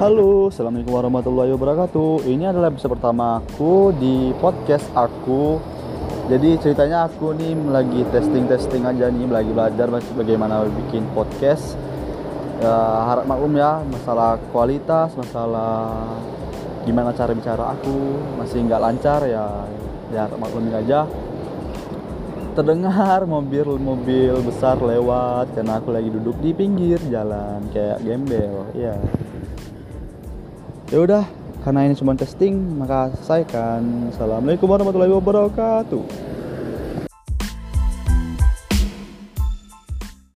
Halo, Assalamualaikum warahmatullahi wabarakatuh. Ini adalah episode pertama aku di podcast aku. Jadi ceritanya aku nih lagi testing-testing aja nih Lagi belajar bagaimana bikin podcast. Ya, Harap maklum ya, masalah kualitas, masalah gimana cara bicara aku Masih nggak lancar ya, ya harap maklumin aja. Terdengar mobil-mobil besar lewat karena aku lagi duduk di pinggir jalan kayak gembel ya ya udah karena ini cuma testing maka selesaikan assalamualaikum warahmatullahi wabarakatuh